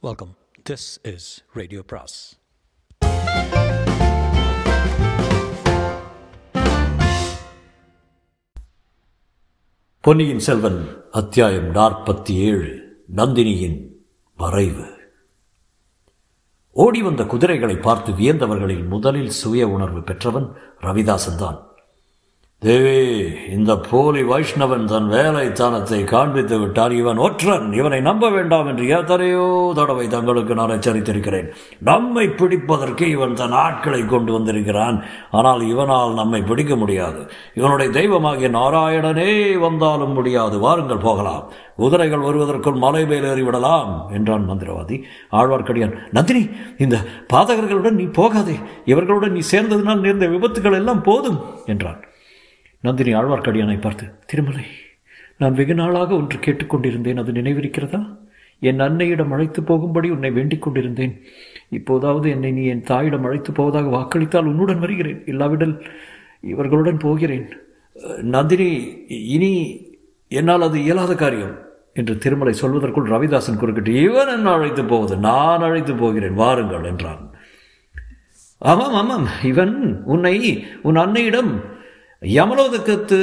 Welcome this is radio பிராஸ் பொன்னியின் செல்வன் அத்தியாயம் நாற்பத்தி ஏழு நந்தினியின் மறைவு. ஓடி வந்த குதிரைகளை பார்த்து வியந்தவர்களில் முதலில் சுய உணர்வு பெற்றவன் ரவிதாசன் தான். தேவி இந்த போலி வைஷ்ணவன் தன் வேலைத்தனத்தை காண்பித்து விட்டார் இவன் ஒற்றன். இவனை நம்ப வேண்டாம் என்று எத்தனையோ தடவை தங்களுக்கு நான் எச்சரித்திருக்கிறேன். நம்மை பிடிப்பதற்கு இவன் தன் ஆட்களை கொண்டு வந்திருக்கிறான். ஆனால் இவனால் நம்மை பிடிக்க முடியாது. இவனுடைய தெய்வமாகிய நாராயணனே வந்தாலும் முடியாது. வாருங்கள் போகலாம். குதிரைகள் வருவதற்குள் மலை மேல் ஏறிவிடலாம் என்றான் மந்திரவாதி. ஆழ்வார்க்கடியான் நந்தினி இந்த பாதகர்களுடன் நீ போகாதே. இவர்களுடன் நீ சேர்ந்ததினால் நேர்ந்த விபத்துகள் எல்லாம் போதும் என்றான். நந்தினி ஆழ்வார்க்கடியானை பார்த்து திருமலை நான் வெகு நாளாக ஒன்று கேட்டுக்கொண்டிருந்தேன் அது நினைவிருக்கிறதா? என் அன்னையிடம் அழைத்து போகும்படி உன்னை வேண்டிக் கொண்டிருந்தேன். இப்போதாவது என்னை நீ என் தாயிடம் அழைத்து போவதாக வாக்களித்தால் உன்னுடன் வருகிறேன். இல்லாவிடல் இவர்களுடன் போகிறேன். நந்தினி இனி என்னால் அது இயலாத காரியம். என்று திருமலை சொல்வதற்குள் ரவிதாசன் குறுக்கிட்டு இவன் என்ன அழைத்து போவது? நான் அழைத்து போகிறேன். வாருங்கள் என்றான். ஆமாம் ஆமாம். இவன் உன்னை உன் அன்னையிடம் யமலோகத்துக்கு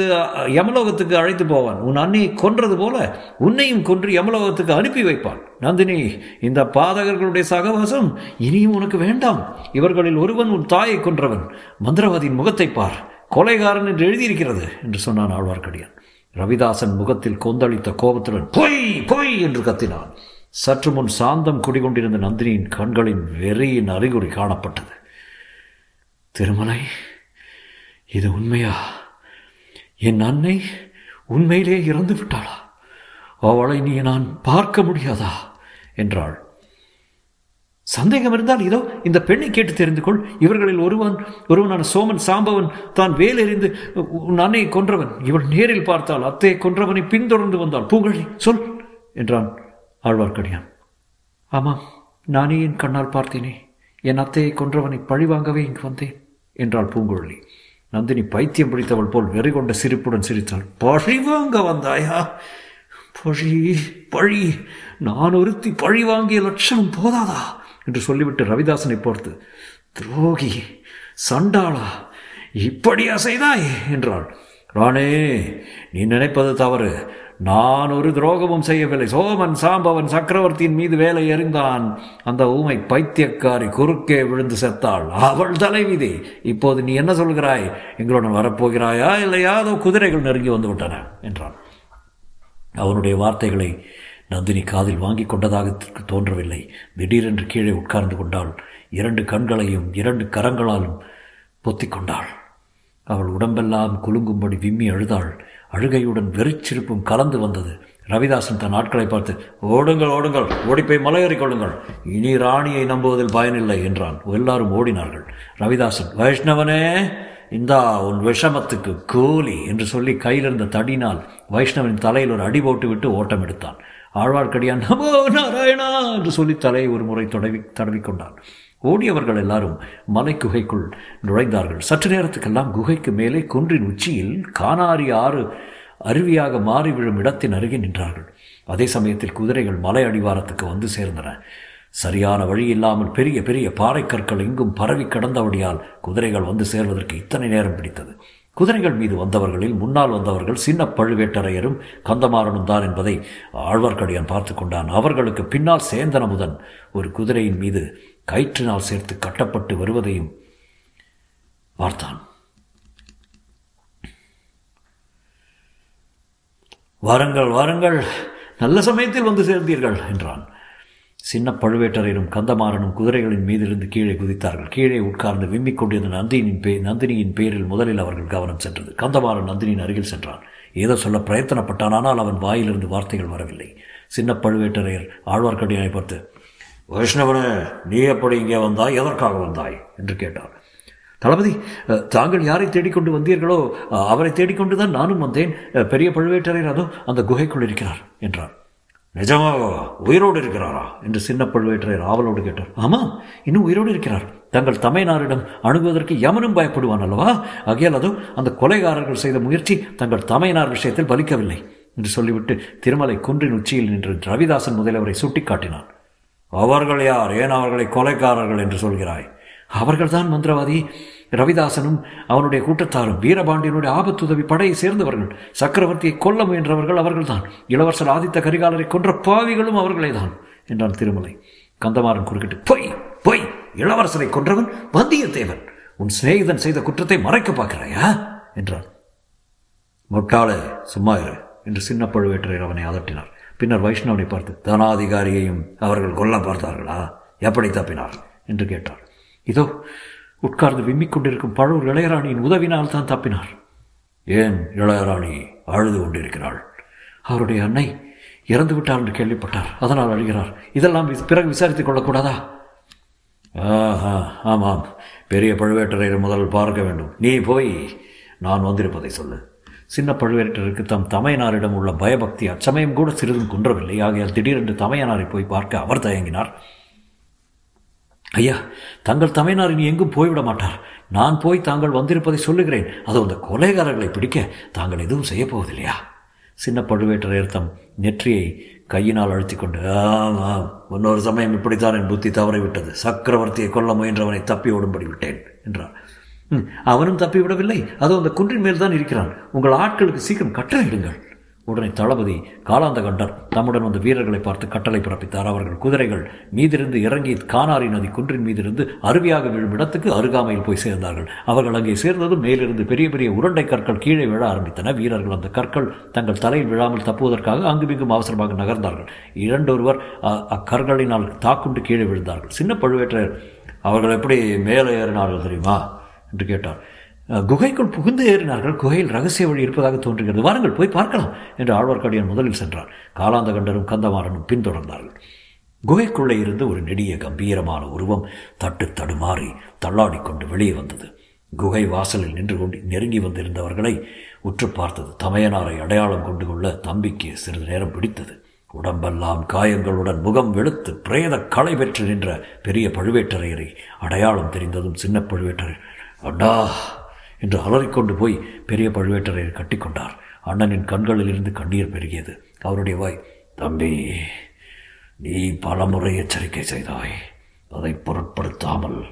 யமலோகத்துக்கு அழைத்து போவான். உன் அன்னையை கொன்றது போல உன்னையும் கொன்று யமலோகத்துக்கு அனுப்பி வைப்பான். நந்தினி இந்த பாதகர்களுடைய சகவாசம் இனியும் உனக்கு வேண்டாம். இவர்களில் ஒருவன் உன் தாயை கொன்றவன். மந்திரவாதியின் முகத்தை பார். கொலைகாரன் என்று எழுதியிருக்கிறது என்று சொன்னான் ஆழ்வார்க்கடியான். ரவிதாசன் முகத்தில் கொந்தளித்த கோபத்துடன் பொய் பொய் என்று கத்தினான். சற்று முன் சாந்தம் குடிகொண்டிருந்த நந்தினியின் கண்களின் வெறியின் அறிகுறி காணப்பட்டது. திருமலை இது உண்மையா? என் அன்னை உண்மையிலே இறந்து விட்டாளா? அவளை நீ நான் பார்க்க முடியாதா? என்றாள். சந்தேகம் இருந்தால் இதோ இந்த பெண்ணை கேட்டு தெரிந்து கொள். இவர்களில் ஒருவன் ஒருவனான சோமன் சாம்பவன் தான் வேலெறிந்து உன் அன்னையை கொன்றவன். இவள் நேரில் பார்த்தால் அத்தையை கொன்றவனை பின்தொடர்ந்து வந்தாள். பூங்கழி சொல் என்றான் ஆழ்வார்க்கடியான். ஆமாம் நானே என் கண்ணால் பார்த்தேனே. என் அத்தையை கொன்றவனை பழிவாங்கவே இங்கு வந்தேன் என்றாள் பூங்குழலி. நந்தினி பைத்தியம் பிடித்தவள் போல் வெறி கொண்ட சிரிப்புடன் சிரித்தாள். பழி வாங்க வந்தாயா? பழி பழி. நான் ஒருத்தி பழி வாங்கிய லட்சணம் போதாதா? என்று சொல்லிவிட்டு ரவிதாசனை பார்த்து துரோகி சண்டாளா இப்படியா செய்தாய்? என்றாள். ராணே நீ நினைப்பது தவறு. நான் ஒரு துரோகமும் செய்யவில்லை. சோமன் சாம்பவன் சக்கரவர்த்தியின் மீது வேலை எறிந்தான். அந்த ஊமை பைத்தியக்காரி குறுக்கே விழுந்து செத்தாள். அவள் தலைவிதி இப்போது நீ என்ன சொல்கிறாய்? எங்களுடன் வரப்போகிறாயா இல்லையா? அதோ குதிரைகள் நெருங்கி வந்து விட்டன என்றான். அவனுடைய வார்த்தைகளை நந்தினி காதில் வாங்கி கொண்டதாக தோன்றவில்லை. திடீரென்று கீழே உட்கார்ந்து கொண்டாள். இரண்டு கண்களையும் இரண்டு கரங்களாலும் பொத்திக்கொண்டாள் அவள் உடம்பெல்லாம் குலுங்கும்படி விம்மி அழுதாள். அழுகையுடன் வெறிச்சிருப்பும் கலந்து வந்தது. ரவிதாசன் தன் ஆட்களை பார்த்து ஓடுங்கள் ஓடுங்கள் ஓடிப்போய் மலையேறி கொள்ளுங்கள். இனி ராணியை நம்புவதில் பயனில்லை என்றான். எல்லாரும் ஓடினார்கள். ரவிதாசன் வைஷ்ணவனே இந்தா உன் விஷமத்துக்கு கூலி என்று சொல்லி கையிலிருந்த தடினால் வைஷ்ணவனின் தலையில் ஒரு அடி போட்டு விட்டு ஓட்டம் எடுத்தான். ஆழ்வார்க்கடியான் நமோ நாராயணா என்று சொல்லி தலையை ஒரு முறை தொடவி தடவிக்கொண்டான் ஓடியவர்கள் எல்லாரும் மலை குகைக்குள் நுழைந்தார்கள். சற்று நேரத்துக்கெல்லாம் குகைக்கு மேலே குன்றின் உச்சியில் கானாரி ஆறு அருவியாக மாறி விழும் இடத்தின் அருகே நின்றார்கள். அதே சமயத்தில் குதிரைகள் மலை அடிவாரத்துக்கு வந்து சேர்ந்தன. சரியான வழி இல்லாமல் பெரிய பெரிய பாறைக்கற்கள் எங்கும் பரவி கடந்தபடியால் குதிரைகள் வந்து சேர்வதற்கு இத்தனை நேரம் பிடித்தது. குதிரைகள் மீது வந்தவர்களில் முன்னால் வந்தவர்கள் சின்ன பழுவேட்டரையரும் கந்தமாறனும் தான் என்பதை ஆழ்வார்க்கடியான் பார்த்து கொண்டான். அவர்களுக்கு பின்னால் சேந்தன முதன் ஒரு குதிரையின் மீது கயிற்றினால் சேர்த்து கட்டப்பட்டு வருவதையும் பார்த்தான். வாருங்கள் வாருங்கள் நல்ல சமயத்தில் வந்து சேர்ந்தீர்கள் என்றான். சின்ன பழுவேட்டரையரும் கந்தமாறனும் குதிரைகளின் மீதிலிருந்து கீழே குதித்தார்கள். கீழே உட்கார்ந்து விம்மிக் கொண்டிருந்த நந்தினியின் பே நந்தினியின் பேரில் முதலில் அவர்கள் கவனம் சென்றது. கந்தமாறன் நந்தினியின் அருகில் சென்றான். ஏதோ சொல்ல பிரயத்தனப்பட்டான் ஆனால் அவன் வாயிலிருந்து வார்த்தைகள் வரவில்லை. சின்ன பழுவேட்டரையர் ஆழ்வார்க்கடியானை பார்த்து வைஷ்ணவனே நீ எப்படி இங்கே வந்தாய்? எதற்காக வந்தாய்? என்று கேட்டார் தளபதி தாங்கள் யாரை தேடிக்கொண்டு வந்தீர்களோ அவரை தேடிக்கொண்டு தான் நானும் வந்தேன். பெரிய பழுவேட்டரையர் அதோ அந்த குகைக்குள் இருக்கிறார் என்றார் நிஜமாக உயிரோடு இருக்கிறாரா? என்று சின்ன பழுவேட்டரையர் ஆவலோடு கேட்டார். ஆமாம் இன்னும் உயிரோடு இருக்கிறார். தங்கள் தமையனாரிடம் அணுகுவதற்கு யமனும் பயப்படுவான் அல்லவா? ஆகையால் அதோ அந்த கொலைகாரர்கள் செய்த முயற்சி தங்கள் தமையனார் விஷயத்தில் பலிக்கவில்லை என்று சொல்லிவிட்டு திருமலை குன்றின் உச்சியில் நின்று ரவிதாசன் முதலியவரை சுட்டிக்காட்டினான். அவர்கள் யார்? ஏன் அவர்களை கொலைக்காரர்கள் என்று சொல்கிறாய்? அவர்கள்தான் மந்திரவாதி. ரவிதாசனும் அவனுடைய கூட்டத்தாரும் வீரபாண்டியனுடைய ஆபத்துதவி படையை சேர்ந்தவர்கள் சக்கரவர்த்தியை கொல்ல முயன்றவர்கள் அவர்கள்தான். இளவரசர் ஆதித்த கரிகாலரை கொன்ற பாவிகளும் அவர்களே தான் என்றான் திருமலை. கந்தமாறன் குறுக்கிட்டு பொய் பொய்! இளவரசரை கொன்றவன் வந்தியத்தேவன். உன் சிநேகிதன் செய்த குற்றத்தை மறைக்க பார்க்கிறாயா? என்றான். முட்டாளே சும்மா இரு என்று சின்ன பழுவேற்றையர் அவனை அதட்டினார். பின்னர் வைஷ்ணவனை பார்த்து தனாதிகாரியையும் அவர்கள் கொல்ல பார்த்தார்களா? எப்படி தப்பினார்? என்று கேட்டார். இதோ உட்கார்ந்து விம்மிக் கொண்டிருக்கும் பழுவூர் இளையராணியின் உதவினால் தான் தப்பினார். ஏன் இளையராணி அழுது கொண்டிருக்கிறாள்? அவருடைய அன்னை இறந்து விட்டார் என்று கேள்விப்பட்டார். அதனால் அழுகிறார். இதெல்லாம் பிறகு விசாரித்துக் கொள்ளக்கூடாதா? ஆஹா ஆமாம். பெரிய பழுவேட்டரையர் முதல் பார்க்க வேண்டும். நீ போய் நான் வந்திருப்பதை சொல்லு. சின்ன பழுவேட்டருக்கு தம் தமையனாரிடம் உள்ள பயபக்தி அச்சமயம் கூட சிறிதும் குன்றவில்லை. ஆகையால் திடீரென்று தமையனாரை போய் பார்க்க அவர் தயங்கினார். ஐயா தங்கள் தமையனார் இனி எங்கும் போய்விட மாட்டார். நான் போய் தாங்கள் வந்திருப்பதை சொல்லுகிறேன். அது அந்த கொலைகாரர்களை பிடிக்க தாங்கள் எதுவும் செய்யப்போவதில்லையா சின்ன பழுவேட்டரையர் தம் நெற்றியை கையினால் அழுத்தி கொண்டு ஆமாம் இன்னொரு சமயம் இப்படித்தான் என் புத்தி தவறிவிட்டது. சக்கரவர்த்தியை கொல்ல முயன்றவனை தப்பி ஓடும்படி விட்டேன் என்றார். அவனும் தப்பிவிடவில்லை. அதோ அந்த குன்றின் மேல் தான் இருக்கிறான். உங்கள் ஆட்களுக்கு சீக்கிரம் கட்டளையிடுங்கள். உடனே தளபதி காலாந்த கண்டர் தம்முடன் வந்த வீரர்களை பார்த்து கட்டளை பிறப்பித்தார். அவர்கள் குதிரைகள் மீதிருந்து இறங்கி கானாரி நதி குன்றின் மீதிருந்து அருவியாக விழும் இடத்துக்கு அருகாமையில் போய் சேர்ந்தார்கள். அவர்கள் அங்கே சேர்ந்ததும் மேலிருந்து பெரிய பெரிய உருண்டை கற்கள் கீழே விழ ஆரம்பித்தன. வீரர்கள் அந்த கற்கள் தங்கள் தலையில் விழாமல் தப்புவதற்காக அங்குமிங்கும் அவசரமாக நகர்ந்தார்கள். இரண்டொருவர் அக்கற்களினால் தாக்குண்டு கீழே விழுந்தார்கள். சின்ன பழுவேற்றையர் அவர்கள் எப்படி மேலே ஏறினார்கள் தெரியுமா? என்று கேட்டார் குகைக்குள் புகுந்து ஏறினார்கள். குகையில் ரகசிய வழி இருப்பதாக தோன்றுகிறது. வாருங்கள் போய் பார்க்கலாம் என்று ஆழ்வார்க்கடியான் முதலில் சென்றார் காலாந்தகண்டரும் கந்தமாறனும் பின்தொடர்ந்தார்கள். குகைக்குள்ளே இருந்து ஒரு நெடிய கம்பீரமான உருவம் தட்டு தடுமாறி தள்ளாடிக்கொண்டு வெளியே வந்தது. குகை வாசலில் நின்று கொண்டு நெருங்கி வந்திருந்தவர்களை உற்று பார்த்தது. தமையனாரை அடையாளம் கொண்டு கொள்ள தம்பிக்கு சிறிது நேரம் பிடித்தது. உடம்பெல்லாம் காயங்களுடன் முகம் வெளுத்து பிரேத களை பெற்று நின்ற பெரிய பழுவேட்டரையரை அடையாளம் தெரிந்ததும் சின்ன பழுவேட்டரையர் அண்ணா! என்று அலறிக்கொண்டு போய் பெரிய பழுவேட்டரையர் கட்டிக்கொண்டார். அண்ணனின் கண்களில் இருந்து கண்ணீர் பெருகியது. அவருடைய வாய் தம்பி நீ பலமுறை எச்சரிக்கை செய்தாய். அதை பொருட்படுத்தாமல்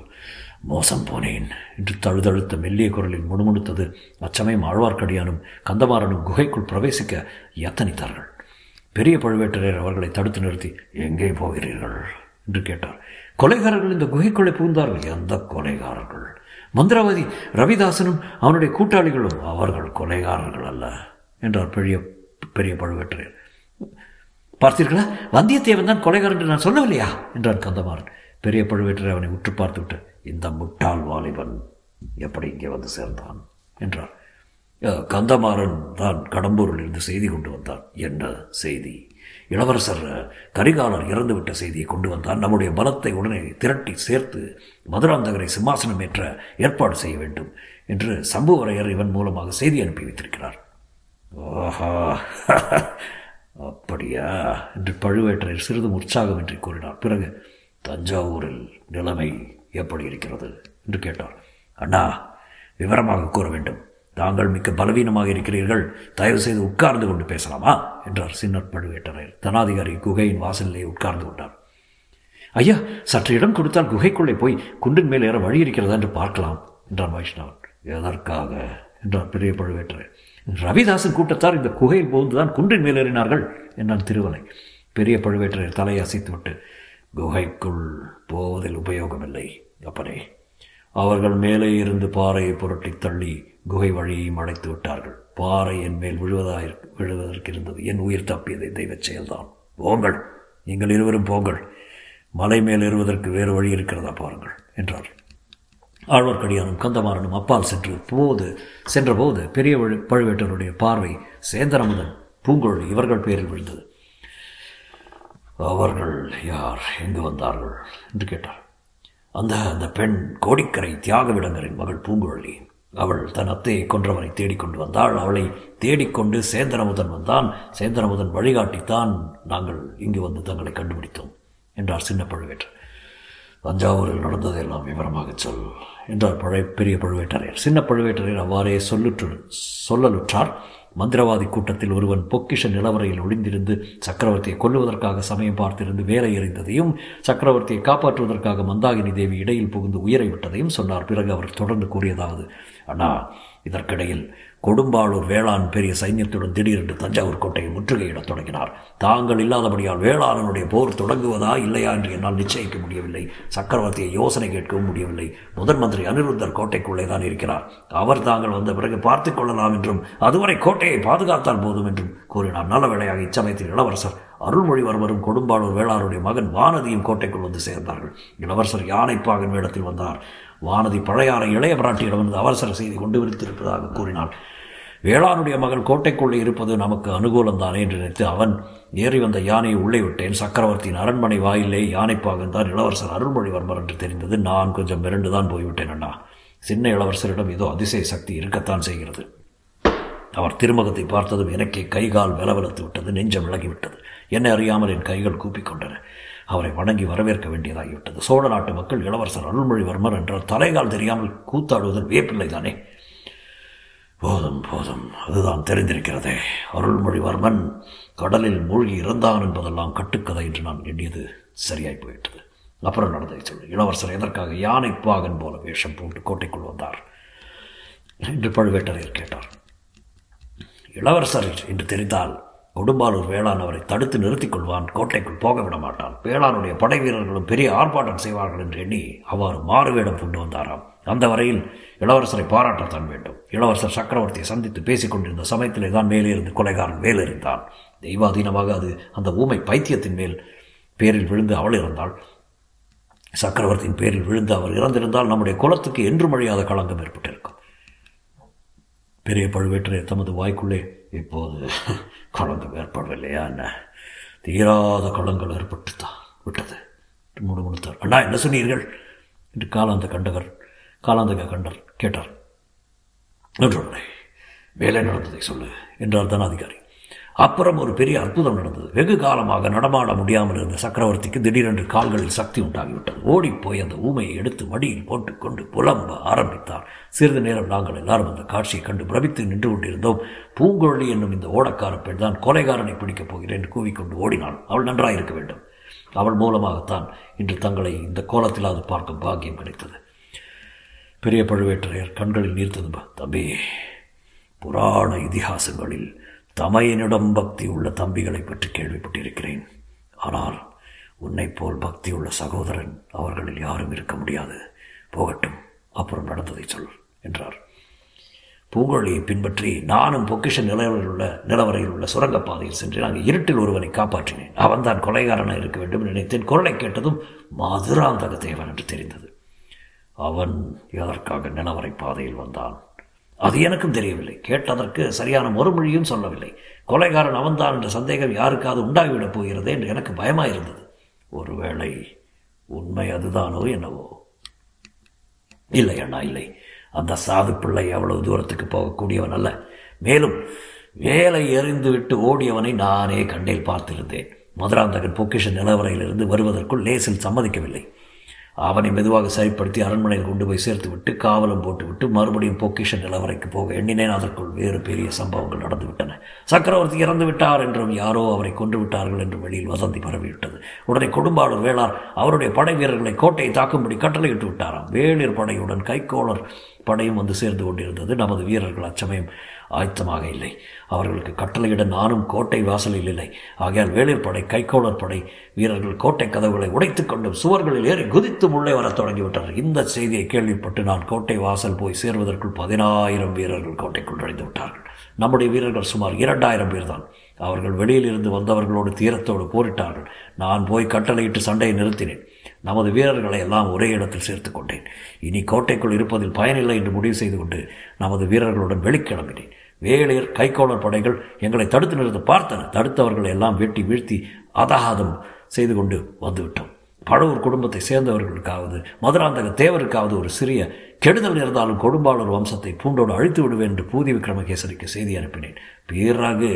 மோசம் போனேன் என்று தழுதழுத்த மெல்லிய குரலில் முணுமுணுத்தது அச்சமயம் ஆழ்வார்க்கடியானும் கந்தமாறனும் குகைக்குள் பிரவேசிக்க எத்தனித்தார்கள் பெரிய பழுவேட்டரையர் அவர்களை தடுத்து நிறுத்தி எங்கே போகிறீர்கள்? என்று கேட்டார். கொலைகாரர்கள் இந்த குகைக்குள்ளே புகுந்தார்கள். எந்த கொலைகாரர்கள்? மந்திரவாதி ரவிதாசனும் அவனுடைய கூட்டாளிகளும் அவர்கள் கொலைகாரர்கள் அல்ல என்றார் பெரிய பெரிய பழுவேற்றையர் பார்த்தீர்களா? வந்தியத்தேவன் தான் கொலைகாரன் என்று நான் சொல்லவில்லையா? என்றான் கந்தமாறன். பெரிய பழுவேட்டரை அவனை உற்று பார்த்துவிட்டு இந்த முட்டாள் வாலிபன் எப்படி இங்கே வந்து சேர்ந்தான்? என்றார். கந்தமாறன் தான் கடம்பூரில் இருந்து செய்தி கொண்டு வந்தான். என்ன செய்தி? இளவரசர் கரிகாலர் இறந்துவிட்ட செய்தியை கொண்டு வந்தார் நம்முடைய பலத்தை உடனே திரட்டி சேர்த்து மதுராந்தகரை சிம்மாசனம் ஏற்ற ஏற்பாடு செய்ய வேண்டும் என்று சம்புவரையர் இவன் மூலமாக செய்தி அனுப்பி வைத்திருக்கிறார். ஓஹா. அப்படியா? என்று பழுவேட்டரையர் சிறிதும் உற்சாகமின்றி கூறினார். பிறகு தஞ்சாவூரில் நிலைமை எப்படி இருக்கிறது? என்று கேட்டார். அண்ணா விவரமாக கூற வேண்டும். தாங்கள் மிக்க பலவீனமாக இருக்கிறீர்கள். தயவு செய்து உட்கார்ந்து கொண்டு பேசலாமா? என்றார் சின்னர் பழுவேட்டரையர். தனாதிகாரி குகையின் வாசலிலே உட்கார்ந்து கொண்டார். ஐயா சற்று இடம் கொடுத்தால் குகைக்குள்ளே போய் குண்டின் மேல் ஏற வழி இருக்கிறதா என்று பார்க்கலாம் என்றார் வைஷ்ணவன். எதற்காக? என்றார் பெரிய பழுவேட்டரையர். ரவிதாசன் கூட்டத்தார் இந்த குகையில் போந்துதான் குன்றின் மேலேறினார்கள் என்றான் திருவலை. பெரிய பழுவேட்டரையர் தலையை அசைத்துவிட்டு குகைக்குள் போவதில் உபயோகமில்லை அப்பனே. அவர்கள் மேலே இருந்து பாறையை புரட்டி தள்ளி குகை வழியையும் அடைத்து விட்டார்கள். பாறை என் மேல் விழுவதாய் விழுவதற்கு இருந்தது என் உயிர் தப்பியதை தெய்வச் செயல்தான். போங்கள். நீங்கள் இருவரும் போங்கள். மலை மேல் ஏறுவதற்கு வேறு வழி இருக்கிறதா பாருங்கள் என்றார். ஆழ்வார்க்கடியானும் கந்தமாறனும் அப்பால் சென்று போது சென்றபோது பெரிய பழுவேட்டருடைய பார்வை சேந்தரமுதன் பூங்கொழி இவர்கள் பேரில் விழுந்தது. அவர்கள் யார்? எங்கு வந்தார்கள்? என்று கேட்டார். அந்த அந்த பெண் கோடிக்கரை தியாகவிடங்கரின் மகள் பூங்குழலி. அவள் தன் அத்தையை கொன்றவனை தேடிக்கொண்டு வந்தாள். அவளை தேடிக்கொண்டு சேந்தரமுதன் வந்தான். சேந்தரமுதன் வழிகாட்டித்தான் நாங்கள் இங்கு வந்து தங்களை கண்டுபிடித்தோம் என்றார் சின்ன பழுவேட்டர். தஞ்சாவூரில் நடந்ததெல்லாம் விவரமாக சொல் என்றார் பழைய பெரிய பழுவேட்டரையர். சின்ன பழுவேட்டரையர் அவ்வாறே சொல்லுற்று சொல்லலுற்றார். மந்திரவாதி கூட்டத்தில் ஒருவன் பொக்கிஷ நிலவரையில் ஒளிந்திருந்து சக்கரவர்த்தியை கொல்லுவதற்காக சமயம் பார்த்திருந்து வேலை எறிந்ததையும் சக்கரவர்த்தியை காப்பாற்றுவதற்காக மந்தாகினி தேவி இடையில் புகுந்து உயிரை விட்டதையும் சொன்னார். பிறகு அவர் தொடர்ந்து கூறியதாவது அண்ணா இதற்கிடையில் கொடும்பாளூர் வேளாண் பெரிய சைன்யத்துடன் திடீரென்று தஞ்சாவூர் கோட்டையை முற்றுகையிடத் தொடங்கினார். தாங்கள் இல்லாதபடியால் வேளாளனுடைய போர் தொடங்குவதா இல்லையா என்று என்னால் நிச்சயிக்க முடியவில்லை. சக்கரவர்த்தியை யோசனை கேட்கவும் முடியவில்லை. முதன் மந்திரி அனிருத்தர் கோட்டைக்குள்ளே தான் இருக்கிறார். அவர் தாங்கள் வந்த பிறகு பார்த்து கொள்ளலாம் என்றும் அதுவரை கோட்டையை பாதுகாத்தால் போதும் என்றும் கூறினார். நல்ல வேளையாக இச்சமயத்தில் இளவரசர் அருள்மொழிவர்மரும் கொடும்பாளூர் வேளாருடைய மகன் வானதியும் கோட்டைக்குள் வந்து சேர்ந்தார்கள். இளவரசர் யானைப்பாகன் வேடத்தில் வந்தார். வானதி பழையாறை இளைய பிராட்டியிடம் வந்து அவசர செய்தி கொண்டு விரித்திருப்பதாக கூறினாள். வேளாணுடைய மகள் கோட்டைக்குள்ளே இருப்பது நமக்கு அனுகூலம்தானே என்று நினைத்து அவன் ஏறி வந்த யானையை உள்ளே விட்டேன். சக்கரவர்த்தியின் அரண்மனை வாயிலே யானைப்பாகன் தான் இளவரசர் அருள்மொழிவர்மர் என்று தெரிந்தது. நான் கொஞ்சம் மிரண்டுதான் போய்விட்டேன் அண்ணா. சின்ன இளவரசரிடம் ஏதோ அதிசய சக்தி இருக்கத்தான் செய்கிறது. அவர் திருமுகத்தை பார்த்ததும் எனக்கே கைகால் விலவலத்து விட்டது நெஞ்சம் விலகிவிட்டது. என்னை அறியாமல் என் கைகள் கூப்பிக்கொண்டன அவரை வணங்கி வரவேற்க வேண்டியதாகிவிட்டது. சோழ நாட்டு மக்கள் இளவரசர் அருள்மொழிவர்மர் என்றால் தலைகால் தெரியாமல் கூத்தாடுவதன் வியப்பில்லை தானே? போதும் போதும். அதுதான் தெரிந்திருக்கிறதே. அருள்மொழிவர்மன் கடலில் மூழ்கி இறந்தான் என்பதெல்லாம் கட்டுக்கதை என்று நான் எண்ணியது சரியாய் போயிட்டது அப்புறம் நடந்ததை சொல்லு. இளவரசர் எதற்காக யானை பாகன் போல வேஷம் போட்டு கோட்டைக்குள் வந்தார்? என்று பழுவேட்டரையர் கேட்டார். இளவரசர் என்று தெரிந்தால் கொடும்பாலூர் வேளாண் அவரை தடுத்து நிறுத்திக் கொள்வான் கோட்டைக்குள் போக விட மாட்டான். வேளாணுடைய படை வீரர்களும் பெரிய ஆர்ப்பாட்டம் செய்வார்கள் என்று எண்ணி அவ்வாறு மாறுவேடம் கொண்டு வந்தாராம். அந்த வரையில் இளவரசரை பாராட்டத்தான் வேண்டும். இளவரசர் சக்கரவர்த்தியை சந்தித்து பேசிக் கொண்டிருந்த சமயத்திலே தான் மேலே இருந்து கொலைகாரன் வேலெறிந்தான் தெய்வாதீனமாக அது அந்த ஊமை பைத்தியத்தின் மேல் பேரில் விழுந்து அவள் இறந்தாள். சக்கரவர்த்தியின் பேரில் விழுந்து அவர் இறந்திருந்தால் நம்முடைய குலத்துக்கு என்று அழியாத களங்கம் ஏற்பட்டிருக்கும். பெரிய பழுவேட்டரையர் தமது வாய்க்குள்ளே இப்போது களங்கம் ஏற்படவில்லையா என்ன? தீராத களங்கள் ஏற்பட்டுத்தான் விட்டது. முணுமுணுத்தார். அண்ணா என்ன சொன்னீர்கள்? என்று காலாந்த கண்டவர் காலாந்தக கண்டர் கேட்டார். ஒன்றுமில்லை வேலை நடந்ததை சொல்லு என்றார் தனாதிகாரி. அப்புறம் ஒரு பெரிய அற்புதம் நடந்தது. வெகு காலமாக நடமாட முடியாமல் இருந்த சக்கரவர்த்திக்கு திடீரென்று கால்களில் சக்தி உண்டாகிவிட்டது. ஓடிப்போய் அந்த ஊமையை எடுத்து மடியில் போட்டுக்கொண்டு புலம்ப ஆரம்பித்தார். சிறிது நேரம் நாங்கள் எல்லாரும் அந்த காட்சியை கண்டு பிரமித்து நின்று கொண்டிருந்தோம். பூங்குழலி என்னும் இந்த ஓடக்கார பெண் தான் கொலைகாரனை பிடிக்கப் போகிறேன் என்று கூவிக்கொண்டு ஓடினாள். அவள் நன்றாயிருக்க வேண்டும். அவள் மூலமாகத்தான் இன்று தங்களை இந்த கோலத்திலாவது பார்க்கும் பாக்கியம் கிடைத்தது. பெரிய பழுவேட்டரையர் கண்களில் நீர்த்தது தம்பி புராண இதிகாசங்களில் தமையனிடம் பக்தி உள்ள தம்பிகளை பற்றி கேள்விப்பட்டிருக்கிறேன். ஆனால் உன்னைப் போல் பக்தி உள்ள சகோதரன் அவர்களில் யாரும் இருக்க முடியாது. போகட்டும் அப்புறம் நடந்ததை சொல் என்றார். பூங்கொழியை பின்பற்றி நானும் பொக்கிஷ நிலவரையில் உள்ள நிலவரையில் உள்ள சுரங்கப்பாதையில் சென்று அங்கே இருட்டில் ஒருவனை காப்பாற்றினேன். அவன் தான் கொலைகாரனாக இருக்க வேண்டும் நினைத்தேன். குரலை கேட்டதும் மதுராந்தக தேவன் என்று தெரிந்தது. அவன் எதற்காக நிலவரை பாதையில் வந்தான்? அது எனக்கும் தெரியவில்லை. கேட்டதற்கு சரியான மறுமொழியும் சொல்லவில்லை. கொலைகாரன் அவன்தான் என்ற சந்தேகம் யாருக்காவது உண்டாகிவிடப் போகிறது என்று எனக்கு பயமாக இருந்தது ஒருவேளை உண்மை அதுதானோ என்னவோ? இல்லை அண்ணா இல்லை. அந்த சாது பிள்ளை அவ்வளவு தூரத்துக்கு போகக்கூடியவன் அல்ல. மேலும் வேலை எறிந்து விட்டு ஓடியவனை நானே கண்ணில் பார்த்திருந்தேன். மதுராந்தகன் பொக்கிஷ நிலவரையிலிருந்து வருவதற்குள் லேசில் சம்மதிக்கவில்லை. அவனை மெதுவாக சரிப்படுத்தி அரண்மனையில் கொண்டு போய் சேர்த்து விட்டு காவலம் போட்டுவிட்டு மறுபடியும் பொக்கிஷ நிலவரைக்கு போக எண்ணினேன். அதற்குள் வேறு பெரிய சம்பவங்கள் நடந்துவிட்டன. சக்கரவர்த்தி இறந்து விட்டார் என்றும் யாரோ அவரை கொன்று விட்டார்கள் என்று வெளியில் வதந்தி பரவிவிட்டது. உடனே கொடும்பாளூர் வேளார் அவருடைய படை வீரர்களை கோட்டையை தாக்கும்படி கட்டளையிட்டு விட்டாராம். வேளிர் படையுடன் கைக்கோளர் படையும் வந்து சேர்ந்து கொண்டிருந்தது. நமது வீரர்கள் அச்சமயம் ஆயத்தமாக இல்லை. அவர்களுக்கு கட்டளையிட நானும் கோட்டை வாசலில் இல்லை. ஆகையால் வேளிர் படை கைக்கோளர் படை வீரர்கள் கோட்டை கதவுகளை உடைத்துக் கொண்டும் சுவர்களில் ஏறி குதித்து உள்ளே வரத் தொடங்கிவிட்டனர். இந்த செய்தியை கேள்விப்பட்டு நான் கோட்டை வாசல் போய் சேர்வதற்குள் பதினாயிரம் வீரர்கள் கோட்டைக்குள் நுழைந்து விட்டார்கள். நம்முடைய வீரர்கள் சுமார் இரண்டாயிரம் பேர் தான் அவர்கள் வெளியில் இருந்து வந்தவர்களோடு தீரத்தோடு போரிட்டார்கள். நான் போய் கட்டளையிட்டு சண்டையை நிறுத்தினேன். நமது வீரர்களை எல்லாம் ஒரே இடத்தில் சேர்த்து கொண்டேன். இனி கோட்டைக்குள் இருப்பதில் பயனில்லை என்று முடிவு செய்து கொண்டு நமது வீரர்களுடன் வெளிக்கிளம்பினேன். வேளியர் கைக்கோளர் படைகள் எங்களை தடுத்து நிறுத்த பார்த்தன. தடுத்தவர்களை எல்லாம் வெட்டி வீழ்த்தி அதாகாதம் செய்து கொண்டு வந்துவிட்டோம். பழவூர் குடும்பத்தை சேர்ந்தவர்களுக்காவது மதுராந்தக தேவருக்காவது ஒரு சிறிய கெடுதல் இருந்தாலும் கொடும்பாளூர் வம்சத்தை பூண்டோடு அழித்து விடுவேன் என்று பூதி விக்ரமகேசரிக்கு செய்தி அனுப்பினேன். பிறகு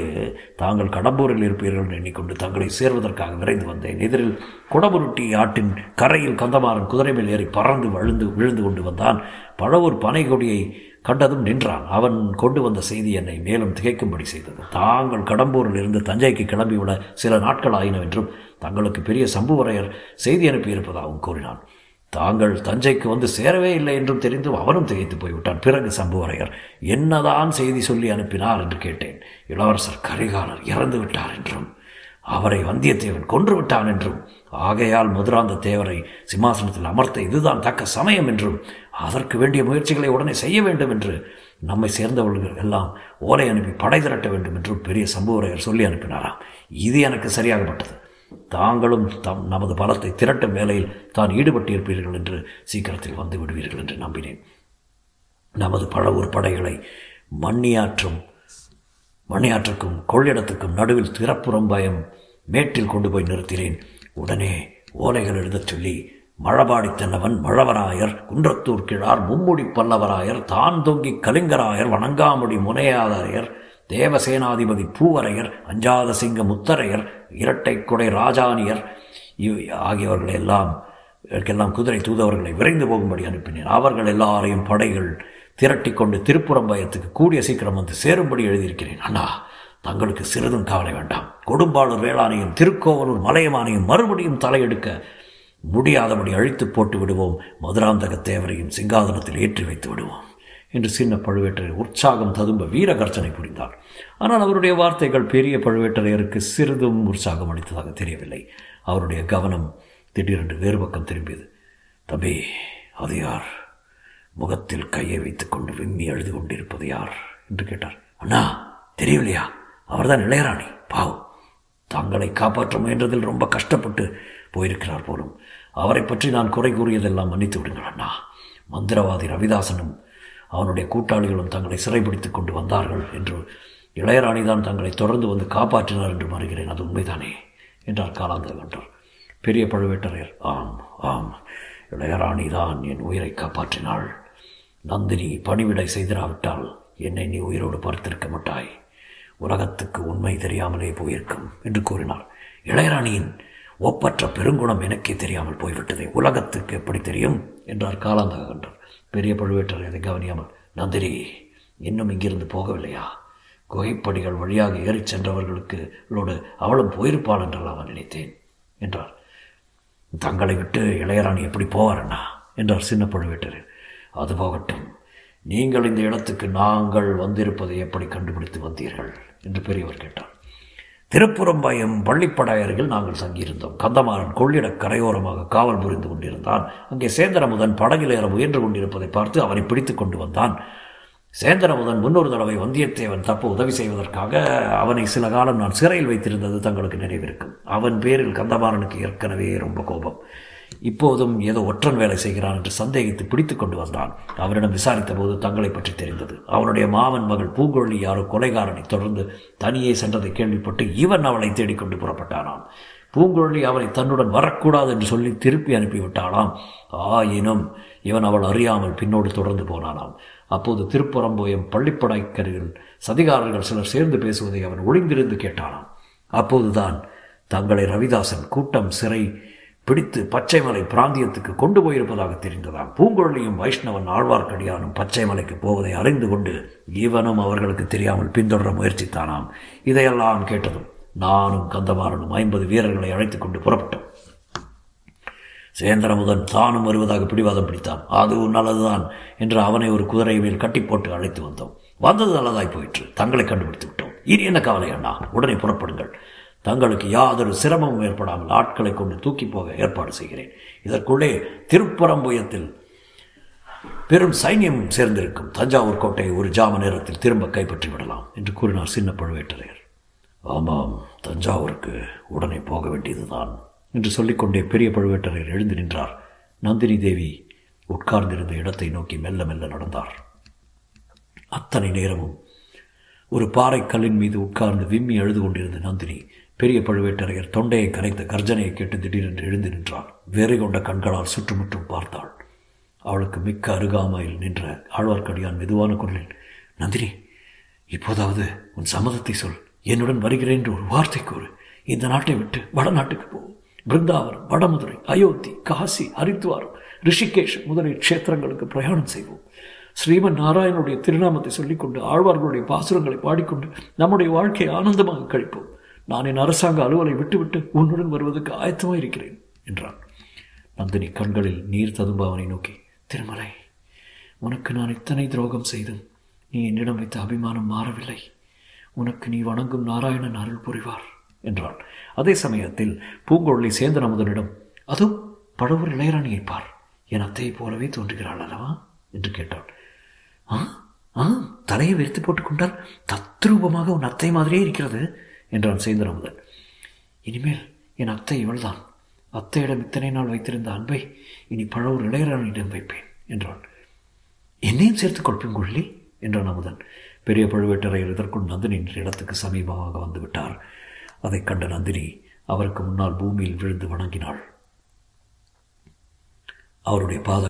தாங்கள் கடம்பூரில் இருப்பீர்கள் எண்ணிக்கொண்டு தங்களை சேர்வதற்காக விரைந்து வந்தேன். எதிரில் குடமுருட்டி ஆட்டின் கரையில் கந்தமாறன் குதிரை மேல் ஏறி பறந்து வழுந்து விழுந்து கொண்டு வந்தான். பழவூர் பனை கொடியை கண்டதும் நின்றான். அவன் கொண்டு வந்த செய்தி என்னை மேலும் திகைக்கும்படி செய்தது. தாங்கள் கடம்பூரில் இருந்து தஞ்சைக்கு கிளம்பிவிட சில நாட்கள் ஆயினவென்றும் தங்களுக்கு பெரிய சம்புவரையர் செய்தி அனுப்பியிருப்பதாகவும் கூறினான். தாங்கள் தஞ்சைக்கு வந்து சேரவே இல்லை என்றும் தெரிந்தும் அவனும் திகைத்து போய்விட்டான். பிறகு சம்புவரையர் என்னதான் செய்தி சொல்லி அனுப்பினார்? என்று கேட்டேன். இளவரசர் கரிகாலர் இறந்து விட்டார் என்றும். அவரை வந்தியத்தேவன் கொன்று விட்டான் என்றும் ஆகையால் மதுராந்த தேவரை சிம்மாசனத்தில் அமர்த்த இதுதான் தக்க சமயம் என்றும் அதற்கு வேண்டிய முயற்சிகளை உடனே செய்ய வேண்டும் என்று நம்மை சேர்ந்தவர்கள் எல்லாம் ஓலை அனுப்பி படை திரட்ட வேண்டும் என்றும் பெரிய சம்புவரையர் சொல்லி அனுப்பினாராம். இது எனக்கு சரியாகப்பட்டது. தாங்களும் தம் நமது பலத்தை திரட்டும் வேலையில் தான் ஈடுபட்டிருப்பீர்கள் என்று சீக்கிரத்தில் வந்து விடுவீர்கள் என்று நம்பினேன். நமது பழவூர் படைகளை மண்ணியாற்றும் மணியாற்றுக்கும் கொள்ளிடத்துக்கும் நடுவில் திறப்புறம்பயம் மேட்டில் கொண்டு போய் நிறுத்தினேன். உடனே ஓலைகள் எழுதச் சொல்லி மழபாடி தென்னவன் மழவராயர் குன்றத்தூர் கிழார் மும்முடி பல்லவராயர் தான் தொங்கி கலிங்கராயர் வணங்காமுடி முனையாதாரையர் தேவசேனாதிபதி பூவரையர் அஞ்சாத சிங்க முத்தரையர் இரட்டை கொடை ராஜானியர் இவ் ஆகியவர்களெல்லாம் எல்லாம் குதிரை தூதவர்களை விரைந்து போகும்படி அனுப்பினேன். அவர்கள் எல்லாரையும் படைகள் திரட்டி கொண்டு திருப்புறம்பயத்துக்கு கூடிய சீக்கிரம் வந்து சேரும்படி எழுதியிருக்கிறேன். அண்ணா தங்களுக்கு சிறிதும் கவலை வேண்டாம். கொடும்பாளூர் வேளாணையும் திருக்கோவலூர் மலையமானையும் மறுபடியும் தலையெடுக்க முடியாதபடி அழித்து போட்டு விடுவோம். மதுராந்தக தேவரையும் சிங்காதனத்தில் ஏற்றி வைத்து விடுவோம் என்று சின்ன பழுவேட்டரையர் உற்சாகம் ததும்ப வீரகர்ச்சனை புரிந்தார். ஆனால் அவருடைய வார்த்தைகள் பெரிய பழுவேட்டரையருக்கு சிறிதும் உற்சாகம் அளித்ததாக தெரியவில்லை. அவருடைய கவனம் திடீரென்று வேறு பக்கம் திரும்பியது. தம்பி அது யார்? முகத்தில் கையை வைத்துக்கொண்டு விம்மி எழுது கொண்டிருப்பது யார்? என்று கேட்டார். அண்ணா தெரியவில்லையா? அவர்தான் இளையராணி பாவம். தங்களை காப்பாற்ற முயன்றதில் ரொம்ப கஷ்டப்பட்டு போயிருக்கிறார் போலும். அவரை பற்றி நான் குறை கூறியதெல்லாம் மன்னித்து விடுங்கள் அண்ணா. மந்திரவாதி ரவிதாசனும் அவனுடைய கூட்டாளிகளும் தங்களை சிறைபிடித்து கொண்டு வந்தார்கள் என்று இளையராணி தான் தங்களை தொடர்ந்து வந்து காப்பாற்றினார் என்று மறுகிறேன் அது உண்மைதானே? என்றார் காலாந்தர் பெரிய பழுவேட்டரையர் ஆம் ஆம். இளையராணி தான் என் உயிரை காப்பாற்றினாள். நந்தினி பணிவிடை செய்திராவிட்டால் என்னை நீ உயிரோடு பார்த்திருக்க மாட்டாய். உலகத்துக்கு உண்மை தெரியாமலே போயிருக்கும் என்று கூறினார் இளையராணியின் ஒப்பற்ற பெருங்குணம் எனக்கே தெரியாமல் போய்விட்டது. உலகத்துக்கு எப்படி தெரியும் என்றார் காலாந்தக பெரிய பழுவேட்டர் அதை கவனியாமல் நந்தினி இன்னும் இங்கிருந்து போகவில்லையா? குகைப்படிகள் வழியாக ஏறிச் சென்றவர்களுக்கு அவளும் போயிருப்பாள் என்றெல்லாம் நினைத்தேன் என்றார். தங்களை விட்டு இளையராணி எப்படி போவாரண்ணா என்றார் சின்ன பழுவேட்டரன் அது போகட்டும். நீங்கள் இந்த இடத்துக்கு நாங்கள் வந்திருப்பதை எப்படி கண்டுபிடித்து வந்தீர்கள்? என்று பெரியவர் கேட்டார். திருப்புறம்பயம் பள்ளிப்படாயர்கள் நாங்கள் தங்கியிருந்தோம் கந்தமாறன் கொள்ளிட கரையோரமாக காவல் புரிந்து கொண்டிருந்தான். அங்கே சேந்தரமுதன் படகில் ஏற முயன்று கொண்டிருப்பதை பார்த்து அவனை பிடித்து கொண்டு வந்தான். சேந்தரமுதன் முன்னொரு தடவை வந்தியத்தேவன் தப்பு உதவி செய்வதற்காக அவனை சில காலம் நான் சிறையில் வைத்திருந்தது தங்களுக்கு நினைவிருக்கும். அவன் பேரில் கந்தமாறனுக்கு ஏற்கனவே ரொம்ப கோபம். இப்போதும் ஏதோ ஒற்றன் வேலை செய்கிறான் என்று சந்தேகித்து பிடித்து கொண்டு வந்தான். அவரிடம் விசாரித்த போது தங்களை பற்றி தெரிந்தது. அவனுடைய மாமன் மகள் பூங்கொழி யாரோ கொலைகாரனை தொடர்ந்து தனியே சென்றதை கேள்விப்பட்டு இவன் அவளை தேடிக்கொண்டு புறப்பட்டானாம். பூங்குழலி அவனை தன்னுடன் வரக்கூடாது என்று சொல்லி திருப்பி அனுப்பிவிட்டாளாம். ஆயினும் இவன் அவள் அறியாமல் பின்னோடு தொடர்ந்து போனானாம். அப்போது திருப்புறம்போயம் பள்ளிப்படைக்கருகில் சதிகாரர்கள் சிலர் சேர்ந்து பேசுவதை அவன் ஒளிந்திருந்து கேட்டானாம். அப்போதுதான் தங்களை ரவிதாசன் கூட்டம் சிறை பிடித்து பச்சைமலை பிராந்தியத்துக்கு கொண்டு போயிருப்பதாக தெரிந்ததாம் பூங்குழலியும் வைஷ்ணவன் ஆழ்வார்க்கடியானும் பச்சைமலைக்கு போவதை அறிந்து கொண்டு இவனும் அவர்களுக்கு தெரியாமல் பின்தொடர முயற்சித்தானாம். இதையெல்லாம் கேட்டதும் நானும் கந்தமாறனும் ஐம்பது வீரர்களை அழைத்துக் கொண்டு புறப்பட்டோம். சேந்திரமுதன் தானும் வருவதாக பிடிவாதம் பிடித்தான் அதுவும் நல்லதுதான் என்று அவனை ஒரு குதிரை மேல் கட்டி போட்டு அழைத்து வந்தோம். வந்தது நல்லதாய் போயிற்று. தங்களை கண்டுபிடித்து விட்டோம். இனி என்ன கவலை அண்ணா? உடனே புறப்படுங்கள். தங்களுக்கு யாதொரு சிரமமும் ஏற்படாமல் ஆட்களை கொண்டு தூக்கி போக ஏற்பாடு செய்கிறேன். இதற்குள்ளே திருப்பரம்புயத்தில் பெரும் சைன்யம் சேர்ந்திருக்கும். தஞ்சாவூர் கோட்டையை ஒரு ஜாம நேரத்தில் திரும்ப கைப்பற்றி விடலாம் என்று கூறினார் சின்ன பழுவேட்டரையர். ஆமாம் தஞ்சாவூருக்கு உடனே போக வேண்டியதுதான் என்று சொல்லிக்கொண்டே பெரிய பழுவேட்டரையர் எழுந்து நின்றார். நந்தினி தேவி உட்கார்ந்திருந்த இடத்தை நோக்கி மெல்ல மெல்ல நடந்தார். அத்தனை நேரமும் ஒரு பாறைக்கல்லின் மீது உட்கார்ந்து விம்மி அழுது கொண்டிருந்த நந்தினி பெரிய பழுவேட்டரையர் தொண்டையை கரைத்த கர்ஜனையை கேட்டு திடீரென்று எழுந்து நின்றாள் வேறு கொண்ட கண்களால் சுற்றுமுற்றும் பார்த்தாள். அவளுக்கு மிக்க அருகாமையில் நின்ற ஆழ்வார்க்கடியான் மெதுவான குரலில் நந்தினி இப்போதாவது உன் சம்மதத்தை சொல். என்னுடன் வருகிறேன் என்று ஒரு வார்த்தை கூறு. இந்த நாட்டை விட்டு வடநாட்டுக்கு போ. பிருந்தாவனம் வடமதுரை அயோத்தி காசி ஹரித்வாரம் ரிஷிகேஷ் முதலிய க்ஷேத்திரங்களுக்கு பிரயாணம் செய்வோம். ஸ்ரீமன் நாராயணனுடைய திருநாமத்தை சொல்லிக்கொண்டு ஆழ்வார்களுடைய பாசுரங்களை பாடிக்கொண்டு நம்முடைய வாழ்க்கையை ஆனந்தமாக கழிப்போம். நான் என் அரசாங்க அலுவலை விட்டுவிட்டு உன்னுடன் வருவதற்கு ஆயத்தமாக இருக்கிறேன் என்றான். நந்தினி கண்களில் நீர் ததும்ப அவனை நோக்கி திருமலை உனக்கு நான் இத்தனை துரோகம் செய்தும் நீ என்னிடம் வைத்த அபிமானம் மாறவில்லை. உனக்கு நீ வணங்கும் நாராயணன் அருள் புரிவார் என்றான். அதே சமயத்தில் பூங்கொழி சேந்தன் அமுதனிடம் அதோ படவர் இளையராணியை பார். என் அத்தையைப் போலவே தோன்றுகிறாள் அல்லவா? என்று கேட்டாள் ஆ? ஆ? தலையை வெறுத்து போட்டுக்கொண்டால் தத்ரூபமாக உன் அத்தை மாதிரியே இருக்கிறது என்றான் சேந்தன் அமுதன் இனிமேல் என் அத்தை இவள்தான். அத்தையிடம் இத்தனை நாள் வைத்திருந்த அன்பை இனி பழவூர் இளையராணியிடம் வைப்பேன் என்றான். என்னையும் சேர்த்துக் கொள்பேன் கொள்ளி என்றான் அமுதன். பெரிய பழுவேட்டரையர் இதற்குள் நந்தினியின் இடத்துக்கு சமீபமாக வந்துவிட்டார் அதைக் கண்ட நந்தினி அவருக்கு முன்னால் பூமியில் விழுந்து வணங்கினாள். அவருடைய பாத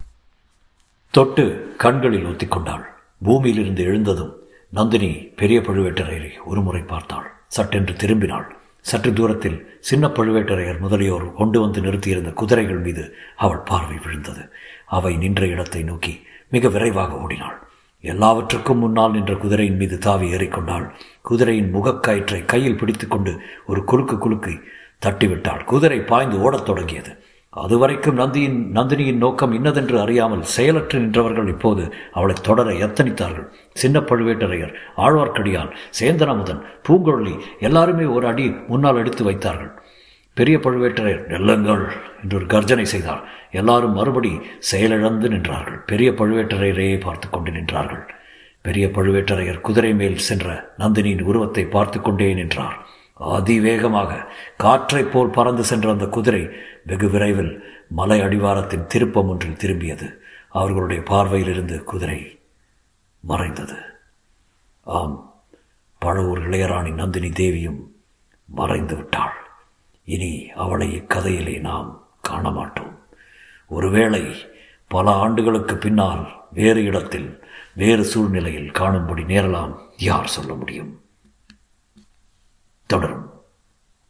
தொட்டு கண்களில் ஒத்திக்கொண்டாள் பூமியிலிருந்து எழுந்ததும் நந்தினி பெரிய பழுவேட்டரையரை ஒருமுறை பார்த்தாள். சட்டென்று திரும்பினாள். சற்று தூரத்தில் சின்ன பழுவேட்டரையர் முதலியோர் கொண்டு வந்து நிறுத்தியிருந்த குதிரைகள் மீது அவள் பார்வை விழுந்தது. அவை நின்ற இடத்தை நோக்கி மிக விரைவாக ஓடினாள். எல்லாவற்றுக்கும் முன்னால் நின்ற குதிரையின் மீது தாவி ஏறிக்கொண்டாள். குதிரையின் முகக்கயிற்றை கையில் பிடித்துக்கொண்டு ஒரு குலுக்கு குலுக்கி தட்டிவிட்டாள். குதிரை பாய்ந்து ஓடத் தொடங்கியது. அதுவரைக்கும் நந்தியின் நந்தினியின் நோக்கம் இன்னதென்று அறியாமல் செயலற்று நின்றவர்கள் இப்போது அவளை தொடர எத்தனித்தார்கள் சின்ன பழுவேட்டரையர் ஆழ்வார்க்கடியான் சேந்தனமுதன் பூங்கொழி எல்லாருமே ஒரு அடி முன்னால் எடுத்து வைத்தார்கள். பெரிய பழுவேட்டரையர் நெல்லுங்கள் என்று ஒரு கர்ஜனை செய்தார். எல்லாரும் மறுபடி செயலிழந்து நின்றார்கள். பெரிய பழுவேட்டரையரையே பார்த்து கொண்டு நின்றார்கள். பெரிய பழுவேட்டரையர் குதிரை மேல் சென்ற நந்தினியின் உருவத்தை பார்த்து கொண்டே நின்றார். அதிவேகமாக காற்றைப் போல் பறந்து சென்ற அந்த குதிரை வெகு விரைவில் மலை அடிவாரத்தின் திருப்பம் ஒன்றில் திரும்பியது. அவர்களுடைய பார்வையிலிருந்து குதிரை மறைந்தது. ஆம் பழுவூர் இளையராணி நந்தினி தேவியும் மறைந்து விட்டாள். இனி அவளை இக்கதையிலே நாம் காண மாட்டோம் ஒருவேளை பல ஆண்டுகளுக்கு பின்னால் வேறு இடத்தில் வேறு சூழ்நிலையில் காணும்படி நேரலாம் யார் சொல்ல முடியும்? தொடரும்.